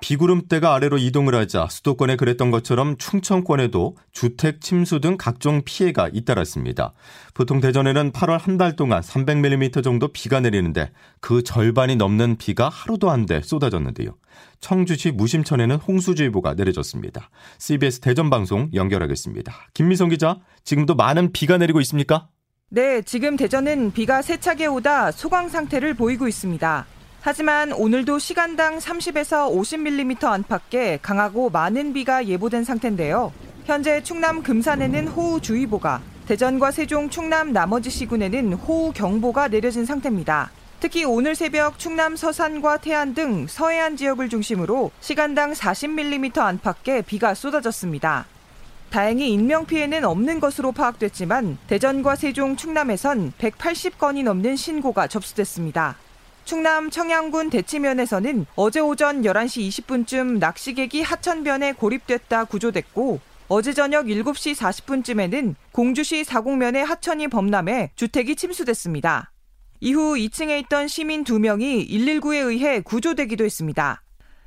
비구름대가 아래로 이동을 하자 수도권에 그랬던 것처럼 충청권에도 주택 침수 등 각종 피해가 잇따랐습니다. 보통 대전에는 8월 한 달 동안 300mm 정도 비가 내리는데 그 절반이 넘는 비가 하루도 안 돼 쏟아졌는데요. 청주시 무심천에는 홍수주의보가 내려졌습니다. CBS 대전 방송 연결하겠습니다. 김미성 기자, 지금도 많은 비가 내리고 있습니까? 네, 지금 대전은 비가 세차게 오다 소강 상태를 보이고 있습니다. 하지만 오늘도 시간당 30에서 50mm 안팎의 강하고 많은 비가 예보된 상태인데요. 현재 충남 금산에는 호우주의보가, 대전과 세종, 충남 나머지 시군에는 호우경보가 내려진 상태입니다. 특히 오늘 새벽 충남 서산과 태안 등 서해안 지역을 중심으로 시간당 40mm 안팎의 비가 쏟아졌습니다. 다행히 인명피해는 없는 것으로 파악됐지만 대전과 세종, 충남에선 180건이 넘는 신고가 접수됐습니다. 충남 청양군 대치면에서는 어제 오전 11시 20분쯤 낚시객이 하천변에 고립됐다 구조됐고 어제 저녁 7시 40분쯤에는 공주시 사곡면의 하천이 범람해 주택이 침수됐습니다. 이후 2층에 있던 시민 2명이 119에 의해 구조되기도 했습니다.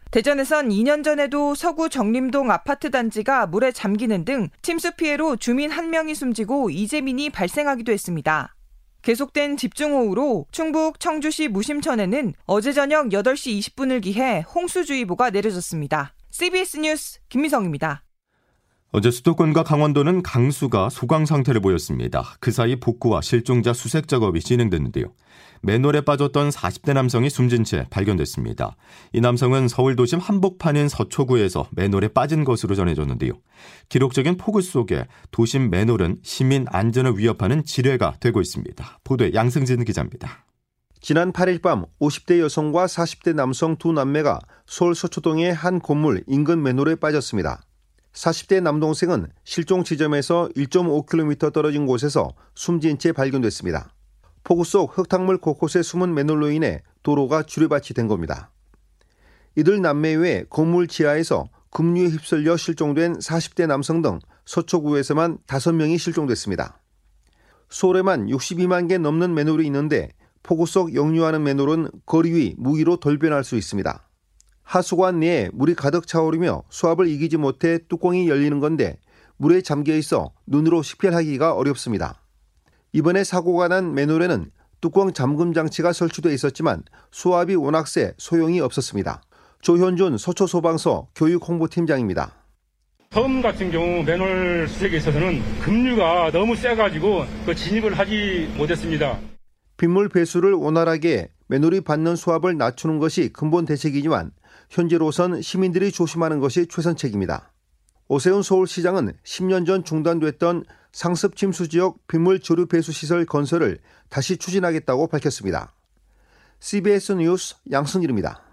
대전에선 2년 전에도 서구 정림동 아파트 단지가 물에 잠기는 등 침수 피해로 주민 1명이 숨지고 이재민이 발생하기도 했습니다. 계속된 집중호우로 충북 청주시 무심천에는 어제 저녁 8시 20분을 기해 홍수주의보가 내려졌습니다. CBS 뉴스 김미성입니다. 어제 수도권과 강원도는 강수가 소강 상태를 보였습니다. 그 사이 복구와 실종자 수색 작업이 진행됐는데요. 맨홀에 빠졌던 40대 남성이 숨진 채 발견됐습니다. 이 남성은 서울 도심 한복판인 서초구에서 맨홀에 빠진 것으로 전해졌는데요. 기록적인 폭우 속에 도심 맨홀은 시민 안전을 위협하는 지뢰가 되고 있습니다. 보도에 양승진 기자입니다. 지난 8일 밤 50대 여성과 40대 남성 두 남매가 서울 서초동의 한 건물 인근 맨홀에 빠졌습니다. 40대 남동생은 실종 지점에서 1.5km 떨어진 곳에서 숨진 채 발견됐습니다. 폭우 속 흙탕물 곳곳에 숨은 맨홀로 인해 도로가 주례밭이 된 겁니다. 이들 남매 외 건물 지하에서 급류에 휩쓸려 실종된 40대 남성 등 서초구에서만 5명이 실종됐습니다. 서울에만 62만 개 넘는 맨홀이 있는데 폭우 속 역류하는 맨홀은 거리 위 무기로 돌변할 수 있습니다. 하수관 내에 물이 가득 차오르며 수압을 이기지 못해 뚜껑이 열리는 건데 물에 잠겨 있어 눈으로 식별하기가 어렵습니다. 이번에 사고가 난 맨홀에는 뚜껑 잠금 장치가 설치돼 있었지만 수압이 워낙 세 소용이 없었습니다. 조현준 서초소방서 교육홍보팀장입니다. 처음 같은 경우 맨홀 수색에 있어서는 급류가 너무 세가지고 그 진입을 하지 못했습니다. 빗물 배수를 원활하게 맨홀이 받는 수압을 낮추는 것이 근본 대책이지만 현재로선 시민들이 조심하는 것이 최선책입니다. 오세훈 서울시장은 10년 전 중단됐던 상습 침수 지역 빗물 조류 배수 시설 건설을 다시 추진하겠다고 밝혔습니다. CBS 뉴스 양승일입니다.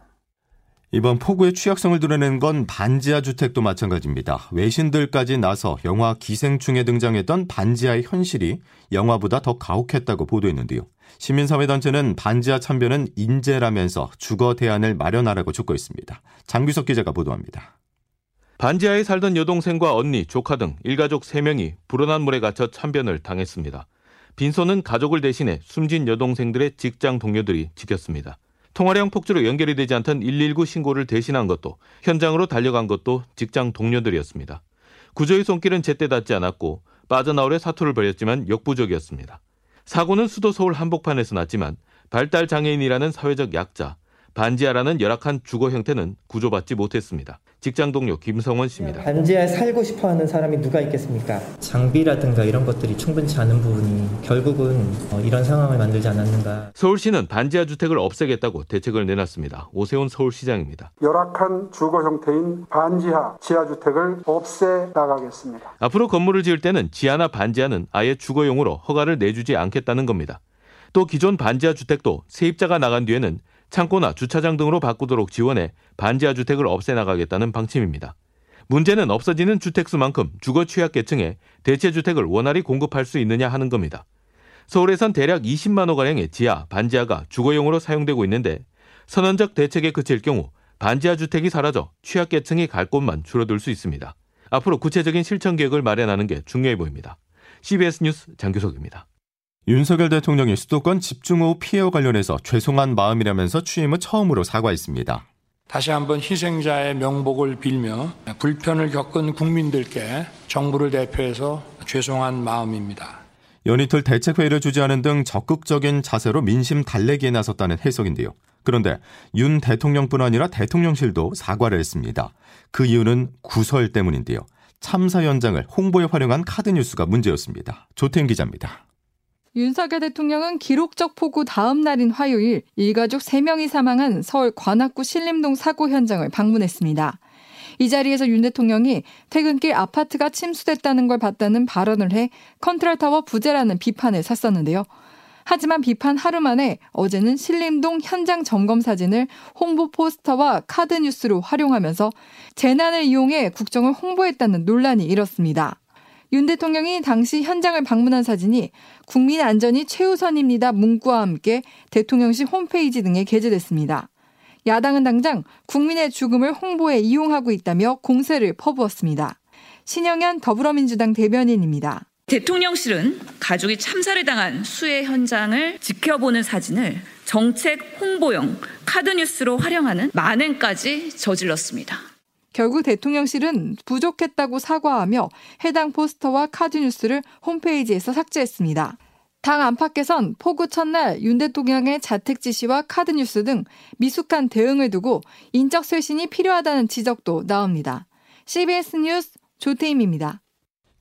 이번 폭우의 취약성을 드러낸 건 반지하 주택도 마찬가지입니다. 외신들까지 나서 영화 기생충에 등장했던 반지하의 현실이 영화보다 더 가혹했다고 보도했는데요. 시민사회단체는 반지하 참변은 인재라면서 주거 대안을 마련하라고 촉구 했습니다. 장규석 기자가 보도합니다. 반지하에 살던 여동생과 언니, 조카 등 일가족 3명이 불어난 물에 갇혀 참변을 당했습니다. 빈소는 가족을 대신해 숨진 여동생들의 직장 동료들이 지켰습니다. 통화량 폭주로 연결이 되지 않던 119 신고를 대신한 것도 현장으로 달려간 것도 직장 동료들이었습니다. 구조의 손길은 제때 닿지 않았고 빠져나오려 사투를 벌였지만 역부족이었습니다. 사고는 수도 서울 한복판에서 났지만 발달 장애인이라는 사회적 약자, 반지하라는 열악한 주거 형태는 구조받지 못했습니다. 직장 동료 김성원 씨입니다. 반지하에 살고 싶어 하는 사람이 누가 있겠습니까? 장비라든가 이런 것들이 충분치 않은 부분이 결국은 어, 이런 상황을 만들지 않았는가. 서울시는 반지하 주택을 없애겠다고 대책을 내놨습니다. 오세훈 서울시장입니다. 열악한 주거 형태인 반지하 지하 주택을 없애 나가겠습니다. 앞으로 건물을 지을 때는 지하나 반지하는 아예 주거용으로 허가를 내주지 않겠다는 겁니다. 또 기존 반지하 주택도 세입자가 나간 뒤에는 창고나 주차장 등으로 바꾸도록 지원해 반지하 주택을 없애 나가겠다는 방침입니다. 문제는 없어지는 주택수만큼 주거 취약계층에 대체 주택을 원활히 공급할 수 있느냐 하는 겁니다. 서울에선 대략 20만 호가량의 지하, 반지하가 주거용으로 사용되고 있는데 선언적 대책에 그칠 경우 반지하 주택이 사라져 취약계층이 갈 곳만 줄어들 수 있습니다. 앞으로 구체적인 실천 계획을 마련하는 게 중요해 보입니다. CBS 뉴스 장규석입니다. 윤석열 대통령이 수도권 집중호우 피해와 관련해서 죄송한 마음이라면서 취임 후 처음으로 사과했습니다. 다시 한번 희생자의 명복을 빌며 불편을 겪은 국민들께 정부를 대표해서 죄송한 마음입니다. 연이틀 대책회의를 주재하는 등 적극적인 자세로 민심 달래기에 나섰다는 해석인데요. 그런데 윤 대통령뿐 아니라 대통령실도 사과를 했습니다. 그 이유는 구설 때문인데요. 참사 현장을 홍보에 활용한 카드 뉴스가 문제였습니다. 조태인 기자입니다. 윤석열 대통령은 기록적 폭우 다음 날인 화요일 일가족 3명이 사망한 서울 관악구 신림동 사고 현장을 방문했습니다. 이 자리에서 윤 대통령이 퇴근길 아파트가 침수됐다는 걸 봤다는 발언을 해 컨트롤타워 부재라는 비판을 샀었는데요. 하지만 비판 하루 만에 어제는 신림동 현장 점검 사진을 홍보 포스터와 카드 뉴스로 활용하면서 재난을 이용해 국정을 홍보했다는 논란이 일었습니다. 윤 대통령이 당시 현장을 방문한 사진이 국민 안전이 최우선입니다 문구와 함께 대통령실 홈페이지 등에 게재됐습니다. 야당은 당장 국민의 죽음을 홍보에 이용하고 있다며 공세를 퍼부었습니다. 신영현 더불어민주당 대변인입니다. 대통령실은 가족이 참사를 당한 수해 현장을 지켜보는 사진을 정책 홍보용 카드뉴스로 활용하는 만행까지 저질렀습니다. 결국 대통령실은 부족했다고 사과하며 해당 포스터와 카드뉴스를 홈페이지에서 삭제했습니다. 당 안팎에선 폭우 첫날 윤 대통령의 자택 지시와 카드뉴스 등 미숙한 대응을 두고 인적 쇄신이 필요하다는 지적도 나옵니다. CBS 뉴스 조태임입니다.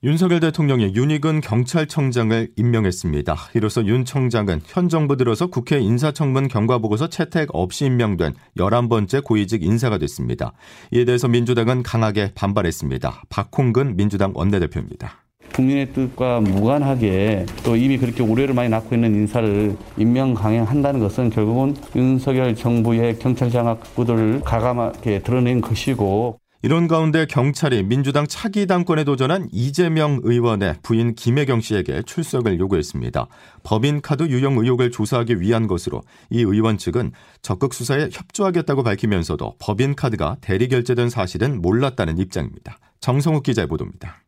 윤석열 대통령이 윤익은 경찰청장을 임명했습니다. 이로써 윤 청장은 현 정부 들어서 국회 인사청문 경과보고서 채택 없이 임명된 11번째 고위직 인사가 됐습니다. 이에 대해서 민주당은 강하게 반발했습니다. 박홍근 민주당 원내대표입니다. 국민의 뜻과 무관하게 또 이미 그렇게 우려를 많이 낳고 있는 인사를 임명 강행한다는 것은 결국은 윤석열 정부의 경찰 장악부들을 가감하게 드러낸 것이고 이런 가운데 경찰이 민주당 차기 당권에 도전한 이재명 의원의 부인 김혜경 씨에게 출석을 요구했습니다. 법인카드 유용 의혹을 조사하기 위한 것으로 이 의원 측은 적극 수사에 협조하겠다고 밝히면서도 법인카드가 대리 결제된 사실은 몰랐다는 입장입니다. 정성욱 기자의 보도입니다.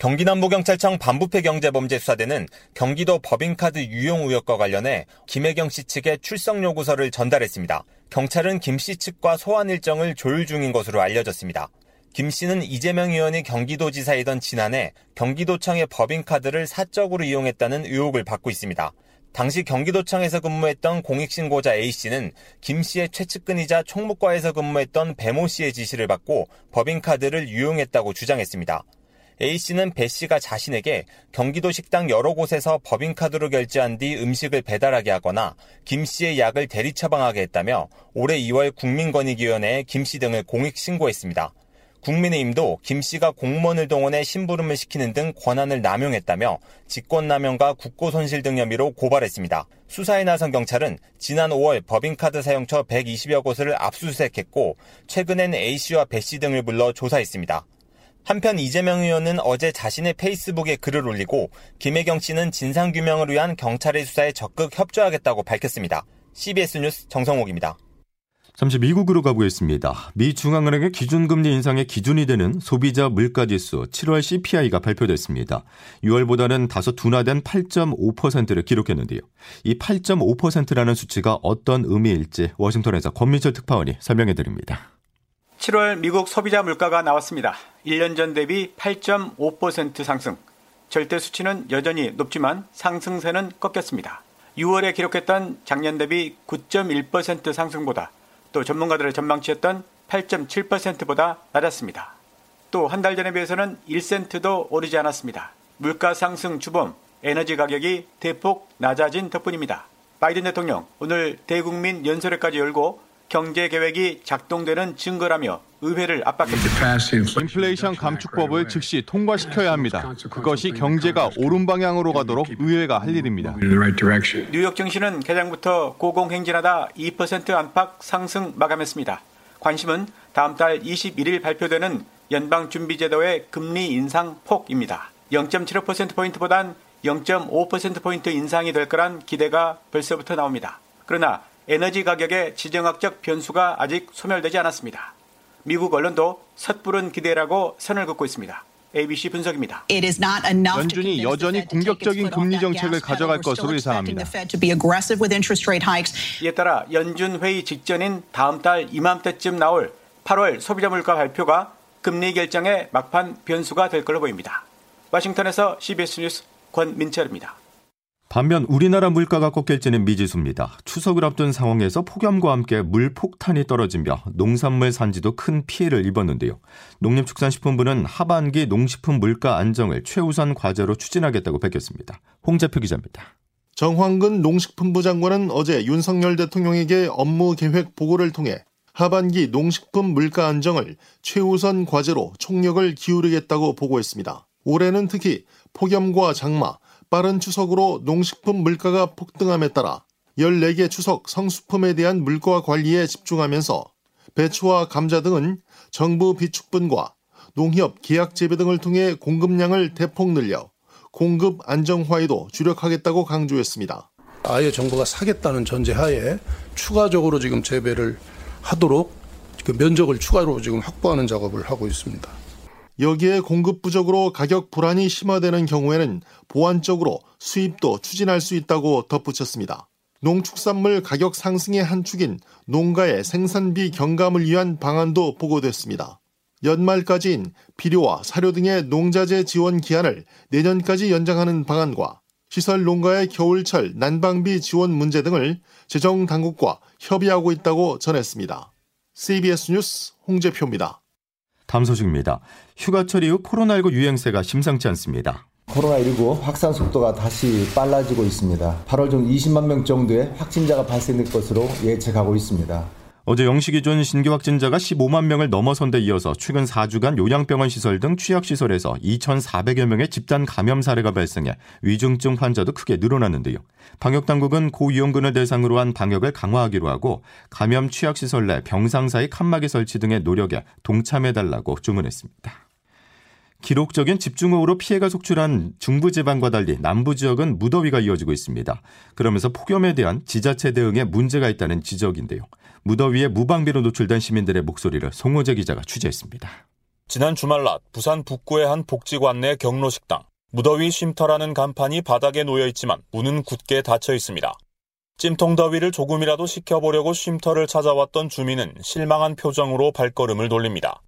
경기남부경찰청 반부패 경제범죄수사대는 경기도 법인카드 유용 의혹과 관련해 김혜경 씨 측에 출석 요구서를 전달했습니다. 경찰은 김 씨 측과 소환 일정을 조율 중인 것으로 알려졌습니다. 김 씨는 이재명 의원이 경기도지사이던 지난해 경기도청의 법인카드를 사적으로 이용했다는 의혹을 받고 있습니다. 당시 경기도청에서 근무했던 공익신고자 A씨는 김 씨의 최측근이자 총무과에서 근무했던 배모 씨의 지시를 받고 법인카드를 유용했다고 주장했습니다. A씨는 배 씨가 자신에게 경기도 식당 여러 곳에서 법인카드로 결제한 뒤 음식을 배달하게 하거나 김 씨의 약을 대리 처방하게 했다며 올해 2월 국민권익위원회에 김씨 등을 공익 신고했습니다. 국민의힘도 김 씨가 공무원을 동원해 심부름을 시키는 등 권한을 남용했다며 직권남용과 국고손실 등 혐의로 고발했습니다. 수사에 나선 경찰은 지난 5월 법인카드 사용처 120여 곳을 압수수색했고 최근엔 A씨와 배씨 등을 불러 조사했습니다. 한편 이재명 의원은 어제 자신의 페이스북에 글을 올리고 김혜경 씨는 진상규명을 위한 경찰의 수사에 적극 협조하겠다고 밝혔습니다. CBS 뉴스 정성옥입니다. 잠시 미국으로 가보겠습니다. 미 중앙은행의 기준금리 인상의 기준이 되는 소비자 물가지수 7월 CPI가 발표됐습니다. 6월보다는 다소 둔화된 8.5%를 기록했는데요. 이 8.5%라는 수치가 어떤 의미일지 워싱턴에서 권민철 특파원이 설명해 드립니다. 7월 미국 소비자 물가가 나왔습니다. 1년 전 대비 8.5% 상승. 절대 수치는 여전히 높지만 상승세는 꺾였습니다. 6월에 기록했던 작년 대비 9.1% 상승보다 또 전문가들의 전망치였던 8.7%보다 낮았습니다. 또 한 달 전에 비해서는 1센트도 오르지 않았습니다. 물가 상승 주범, 에너지 가격이 대폭 낮아진 덕분입니다. 바이든 대통령 오늘 대국민 연설회까지 열고 경제 계획이 작동되는 증거라며 의회를 압박했습니다. 인플레이션 감축법을 즉시 통과시켜야 합니다. 그것이 경제가 옳은 방향으로 가도록 의회가 할 일입니다. 뉴욕 증시는 개장부터 고공행진하다 2% 안팎 상승 마감했습니다. 관심은 다음 달 21일 발표되는 연방준비제도의 금리 인상 폭입니다. 0.75%포인트보단 0.5%포인트 인상이 될 거란 기대가 벌써부터 나옵니다. 그러나 에너지 가격의 지정학적 변수가 아직 소멸되지 않았습니다. 미국 언론도 섣부른 기대라고 선을 긋고 있습니다. ABC 분석입니다. 연준이 여전히 공격적인 금리 정책을 가져갈 것으로 예상합니다. 이에 따라 연준 회의 직전인 다음 달 이맘때쯤 나올 8월 소비자 물가 발표가 금리 결정의 막판 변수가 될 걸로 보입니다. 워싱턴에서 CBS 뉴스 권민철입니다. 반면 우리나라 물가가 꺾일지는 미지수입니다. 추석을 앞둔 상황에서 폭염과 함께 물 폭탄이 떨어지며 농산물 산지도 큰 피해를 입었는데요. 농림축산식품부는 하반기 농식품 물가 안정을 최우선 과제로 추진하겠다고 밝혔습니다. 홍재표 기자입니다. 정황근 농식품부 장관은 어제 윤석열 대통령에게 업무 계획 보고를 통해 하반기 농식품 물가 안정을 최우선 과제로 총력을 기울이겠다고 보고했습니다. 올해는 특히 폭염과 장마, 빠른 추석으로 농식품 물가가 폭등함에 따라 14개 추석 성수품에 대한 물가 관리에 집중하면서 배추와 감자 등은 정부 비축분과 농협 계약 재배 등을 통해 공급량을 대폭 늘려 공급 안정화에도 주력하겠다고 강조했습니다. 아예 정부가 사겠다는 전제하에 추가적으로 지금 재배를 하도록 그 면적을 추가로 지금 확보하는 작업을 하고 있습니다. 여기에 공급 부족으로 가격 불안이 심화되는 경우에는 보완적으로 수입도 추진할 수 있다고 덧붙였습니다. 농축산물 가격 상승의 한 축인 농가의 생산비 경감을 위한 방안도 보고됐습니다. 연말까지인 비료와 사료 등의 농자재 지원 기한을 내년까지 연장하는 방안과 시설 농가의 겨울철 난방비 지원 문제 등을 재정 당국과 협의하고 있다고 전했습니다. CBS 뉴스 홍재표입니다. 다음 소식입니다. 휴가철 이후 코로나19 유행세가 심상치 않습니다. 코로나19 확산 속도가 다시 빨라지고 있습니다. 8월 중 20만 명 정도의 확진자가 발생될 것으로 예측하고 있습니다. 어제 영시 기준 신규 확진자가 15만 명을 넘어선 데 이어서 최근 4주간 요양병원 시설 등 취약시설에서 2,400여 명의 집단 감염 사례가 발생해 위중증 환자도 크게 늘어났는데요. 방역당국은 고위험군을 대상으로 한 방역을 강화하기로 하고 감염 취약시설 내 병상 사이 칸막이 설치 등의 노력에 동참해달라고 주문했습니다. 기록적인 집중호우로 피해가 속출한 중부 지방과 달리 남부 지역은 무더위가 이어지고 있습니다. 그러면서 폭염에 대한 지자체 대응에 문제가 있다는 지적인데요. 무더위에 무방비로 노출된 시민들의 목소리를 송호재 기자가 취재했습니다. 지난 주말 낮 부산 북구의 한 복지관 내 경로식당. 무더위 쉼터라는 간판이 바닥에 놓여 있지만 문은 굳게 닫혀 있습니다. 찜통 더위를 조금이라도 식혀보려고 쉼터를 찾아왔던 주민은 실망한 표정으로 발걸음을 돌립니다.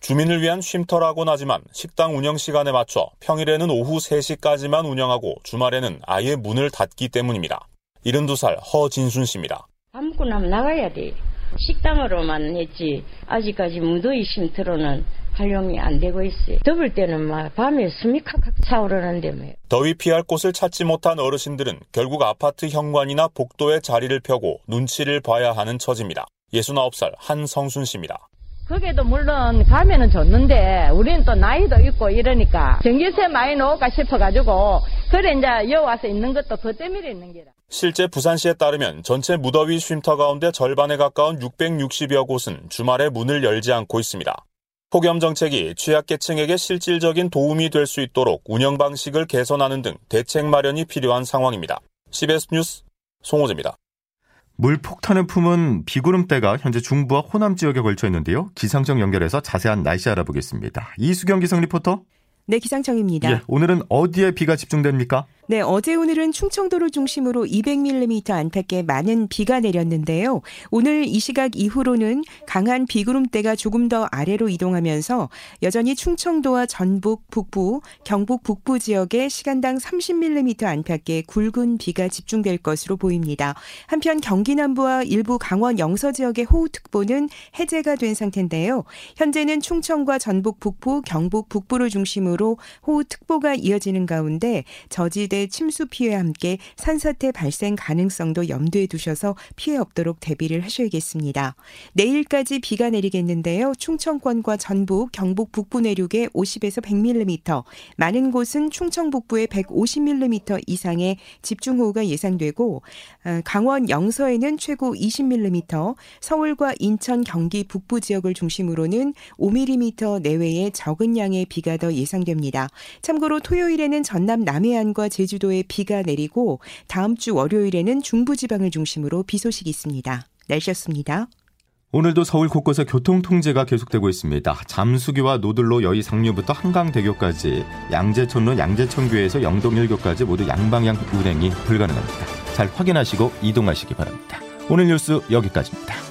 주민을 위한 쉼터라곤 하지만 식당 운영 시간에 맞춰 평일에는 오후 3시까지만 운영하고 주말에는 아예 문을 닫기 때문입니다. 72살 허진순 씨입니다. 담고 나면 나가야 돼. 식당으로만 했지 아직까지 무더위 쉼터로는 활용이 안 되고 있어요. 더울 때는 막 밤에 숨이 칵칵 차오르는데 뭐. 더위 피할 곳을 찾지 못한 어르신들은 결국 아파트 현관이나 복도에 자리를 펴고 눈치를 봐야 하는 처지입니다. 69살 한성순 씨입니다. 그게도 물론 가면은 좋는데 우리는 또 나이도 있고 이러니까 전기세 많이 넣을까 싶어가지고 그래 이제 여 와서 있는 것도 그 때문에 있는 게라. 실제 부산시에 따르면 전체 무더위 쉼터 가운데 절반에 가까운 660여 곳은 주말에 문을 열지 않고 있습니다. 폭염 정책이 취약계층에게 실질적인 도움이 될 수 있도록 운영 방식을 개선하는 등 대책 마련이 필요한 상황입니다. CBS 뉴스 송호재입니다. 물폭탄을 품은 비구름대가 현재 중부와 호남 지역에 걸쳐 있는데요. 기상청 연결해서 자세한 날씨 알아보겠습니다. 이수경 기상 리포터. 네, 기상청입니다. 예, 오늘은 어디에 비가 집중됩니까? 네, 어제 오늘은 충청도를 중심으로 200mm 안팎의 많은 비가 내렸는데요. 오늘 이 시각 이후로는 강한 비구름대가 조금 더 아래로 이동하면서 여전히 충청도와 전북, 북부, 경북 북부 지역에 시간당 30mm 안팎의 굵은 비가 집중될 것으로 보입니다. 한편 경기 남부와 일부 강원 영서 지역의 호우특보는 해제가 된 상태인데요. 현재는 충청과 전북 북부, 경북 북부를 중심으로 호우특보가 이어지는 가운데 저지대 침수 피해와 함께 산사태 발생 가능성도 염두에 두셔서 피해 없도록 대비를 하셔야겠습니다. 내일까지 비가 내리겠는데요. 충청권과 전북, 경북 북부 내륙에 50에서 100mm, 많은 곳은 충청 북부에 150mm 이상의 집중호우가 예상되고 강원 영서에는 최고 20mm, 서울과 인천, 경기 북부 지역을 중심으로는 5mm 내외의 적은 양의 비가 더 예상됩니다. 참고로 토요일에는 전남 남해안과 제주 제주도에 비가 내리고 다음 주 월요일에는 중부지방을 중심으로 비 소식이 있습니다. 날씨였습니다. 오늘도 서울 곳곳에 교통 통제가 계속되고 있습니다. 잠수교와 노들로 여의 상류부터 한강대교까지 양재천로 양재천교에서 영동 1교까지 모두 양방향 운행이 불가능합니다. 잘 확인하시고 이동하시기 바랍니다. 오늘 뉴스 여기까지입니다.